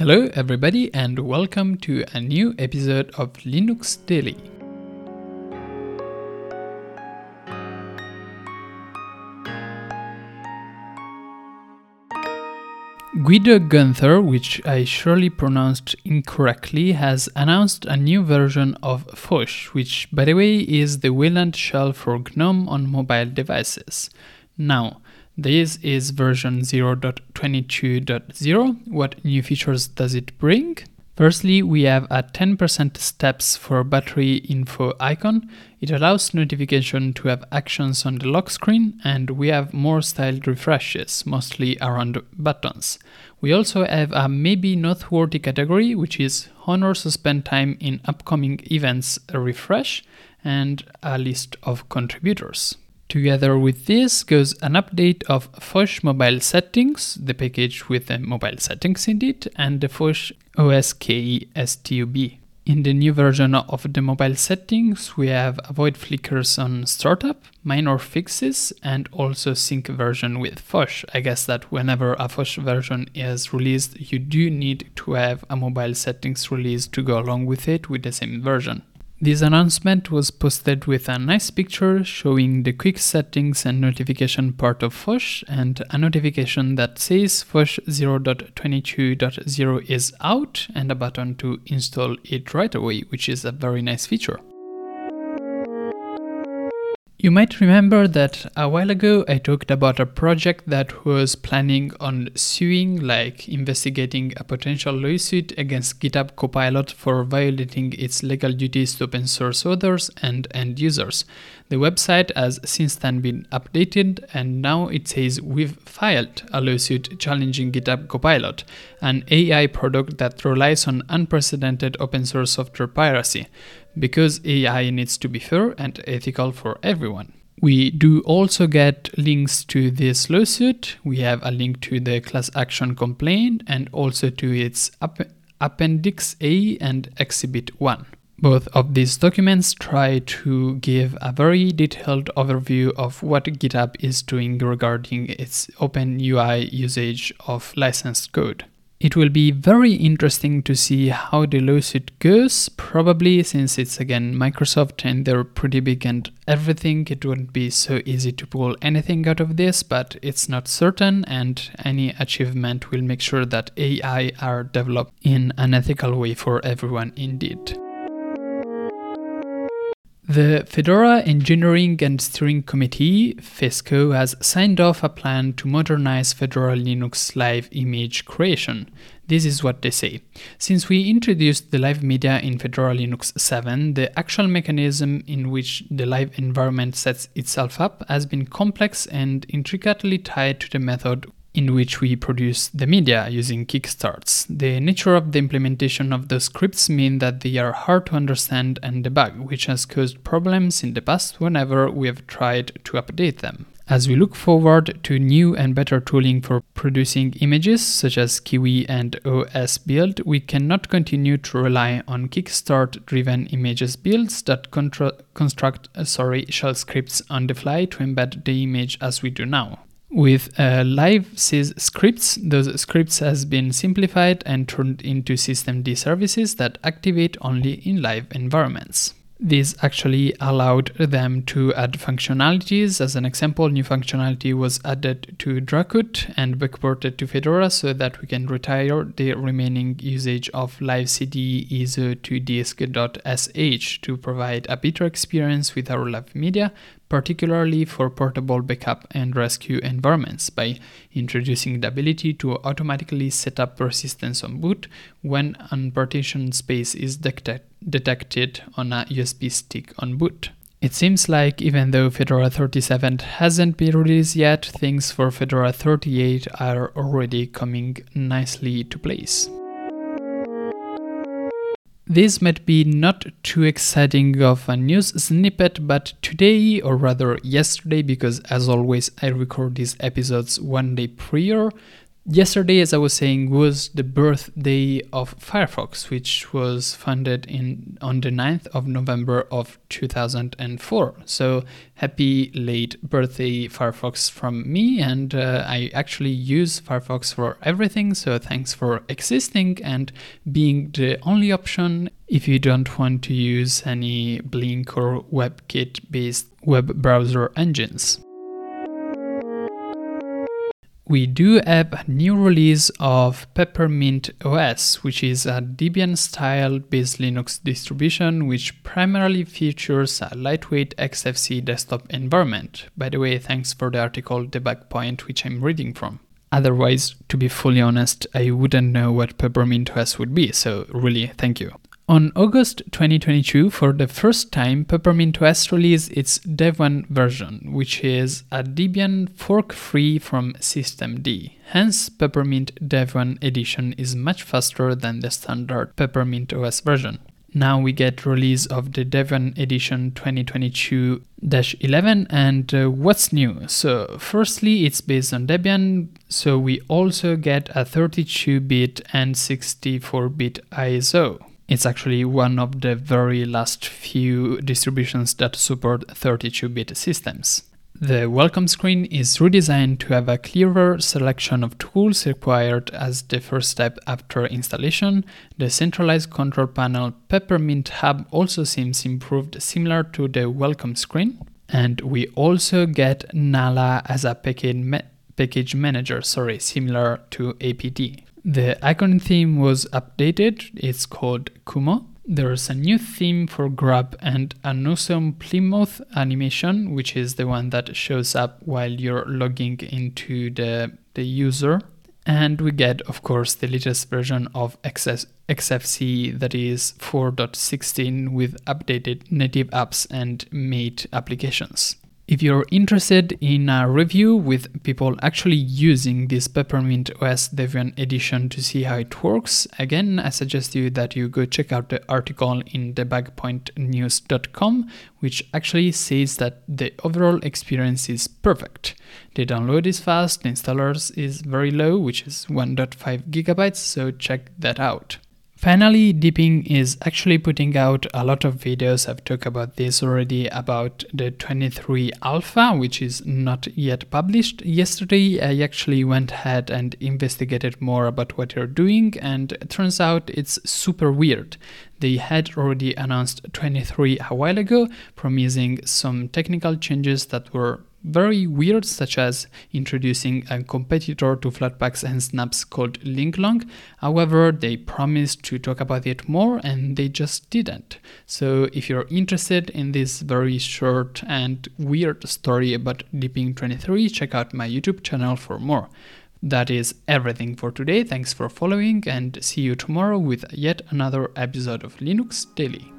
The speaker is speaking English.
Hello, everybody, and welcome to a new episode of Linux Daily. Guido Gunther, which I surely pronounced incorrectly, has announced a new version of Phosh, which, by the way, is the Wayland shell for GNOME on mobile devices. Now, this is version 0.22.0. What new features does it bring? Firstly, we have a 10% steps for battery info icon. It allows notification to have actions on the lock screen, and we have more styled refreshes, mostly around buttons. We also have a maybe noteworthy category, which is honor suspend time in upcoming events refresh, and a list of contributors. Together with this goes an update of Phosh mobile settings, the package with the mobile settings in it, and the Phosh OSK STUB. In the new version of the mobile settings, we have avoid flickers on startup, minor fixes, and also sync version with Phosh. I guess that whenever a Phosh version is released, you do need to have a mobile settings release to go along with it with the same version. This announcement was posted with a nice picture showing the quick settings and notification part of Phosh and a notification that says Phosh 0.22.0 is out and a button to install it right away, which is a very nice feature. You might remember that a while ago I talked about a project that was planning on suing, like investigating a potential lawsuit against GitHub Copilot for violating its legal duties to open source authors and end users. The website has since then been updated and now it says we've filed a lawsuit challenging GitHub Copilot, an AI product that relies on unprecedented open source software piracy because AI needs to be fair and ethical for everyone. We do also get links to this lawsuit. We have a link to the class action complaint and also to its Appendix A and Exhibit 1. Both of these documents try to give a very detailed overview of what GitHub is doing regarding its OpenAI usage of licensed code. It will be very interesting to see how the lawsuit goes. Probably, since it's again Microsoft and they're pretty big and everything, it wouldn't be so easy to pull anything out of this, but it's not certain, and any achievement will make sure that AI are developed in an ethical way for everyone indeed. The Fedora Engineering and Steering Committee, FESCO, has signed off a plan to modernize Fedora Linux live image creation. This is what they say. Since we introduced the live media in Fedora Linux 7, the actual mechanism in which the live environment sets itself up has been complex and intricately tied to the method in which we produce the media using kickstarts. The nature of the implementation of the scripts mean that they are hard to understand and debug, which has caused problems in the past whenever we have tried to update them. As we look forward to new and better tooling for producing images, such as Kiwi and OS Build, we cannot continue to rely on Kickstart driven images builds that contra- construct uh, sorry, shell scripts on the fly to embed the image as we do now. With uh, live sys scripts, those scripts has been simplified and turned into systemd services that activate only in live environments. This actually allowed them to add functionalities. As an example, new functionality was added to Dracut and backported to Fedora so that we can retire the remaining usage of livecd ISO to disk.sh to provide a better experience with our live media, particularly for portable backup and rescue environments by introducing the ability to automatically set up persistence on boot when unpartitioned space is de- detected on a USB stick on boot. It seems like even though Fedora 37 hasn't been released yet, things for Fedora 38 are already coming nicely to place. This might be not too exciting of a news snippet, but today, or rather yesterday, because as always I record these episodes one day prior, Yesterday, as I was saying, was the birthday of Firefox, which was founded in on the 9th of November of 2004. So happy late birthday, Firefox, from me. And uh, I actually use Firefox for everything. So thanks for existing and being the only option if you don't want to use any Blink or WebKit based web browser engines we do have a new release of Peppermint OS, which is a Debian style based Linux distribution which primarily features a lightweight XFCE desktop environment. By the way, thanks for the article Debug Point, which I'm reading from. Otherwise, to be fully honest, I wouldn't know what Peppermint OS would be, so really, thank you. On August 2022, for the first time, Peppermint OS released its Devuan version, which is a Debian fork free from systemd. Hence, Peppermint Devuan edition is much faster than the standard Peppermint OS version. Now we get release of the Devuan edition 2022-11 and uh, what's new? So firstly it's based on Debian so we also get a 32-bit and 64-bit ISO. It's actually one of the very last few distributions that support 32-bit systems. The welcome screen is redesigned to have a clearer selection of tools required as the first step after installation. The centralized control panel Peppermint Hub also seems improved similar to the welcome screen. And we also get Nala as a package, ma- package manager, sorry, similar to apt. The icon theme was updated, it's called Kumo. There's a new theme for Grub and an awesome Plymouth animation, which is the one that shows up while you're logging into the, the user. And we get, of course, the latest version of XS, XFCE that is 4.16 with updated native apps and made applications. If you're interested in a review with people actually using this Peppermint OS Debian edition to see how it works, again, I suggest you that you go check out the article in debugpointnews.com, which actually says that the overall experience is perfect. The download is fast, the installer is very low, which is 1.5 gigabytes, so check that out. Finally, Deepin is actually putting out a lot of videos. I've talked about this already about the 23 alpha, which is not yet published. Yesterday, I actually went ahead and investigated more about what they're doing, and it turns out it's super weird. They had already announced 23 a while ago, promising some technical changes that were very weird, such as introducing a competitor to Flatpaks and Snaps called Linglong. However, they promised to talk about it more and they just didn't. So, if you're interested in this very short and weird story about Deepin 23, check out my YouTube channel for more. That is everything for today. Thanks for following and see you tomorrow with yet another episode of Linux Daily.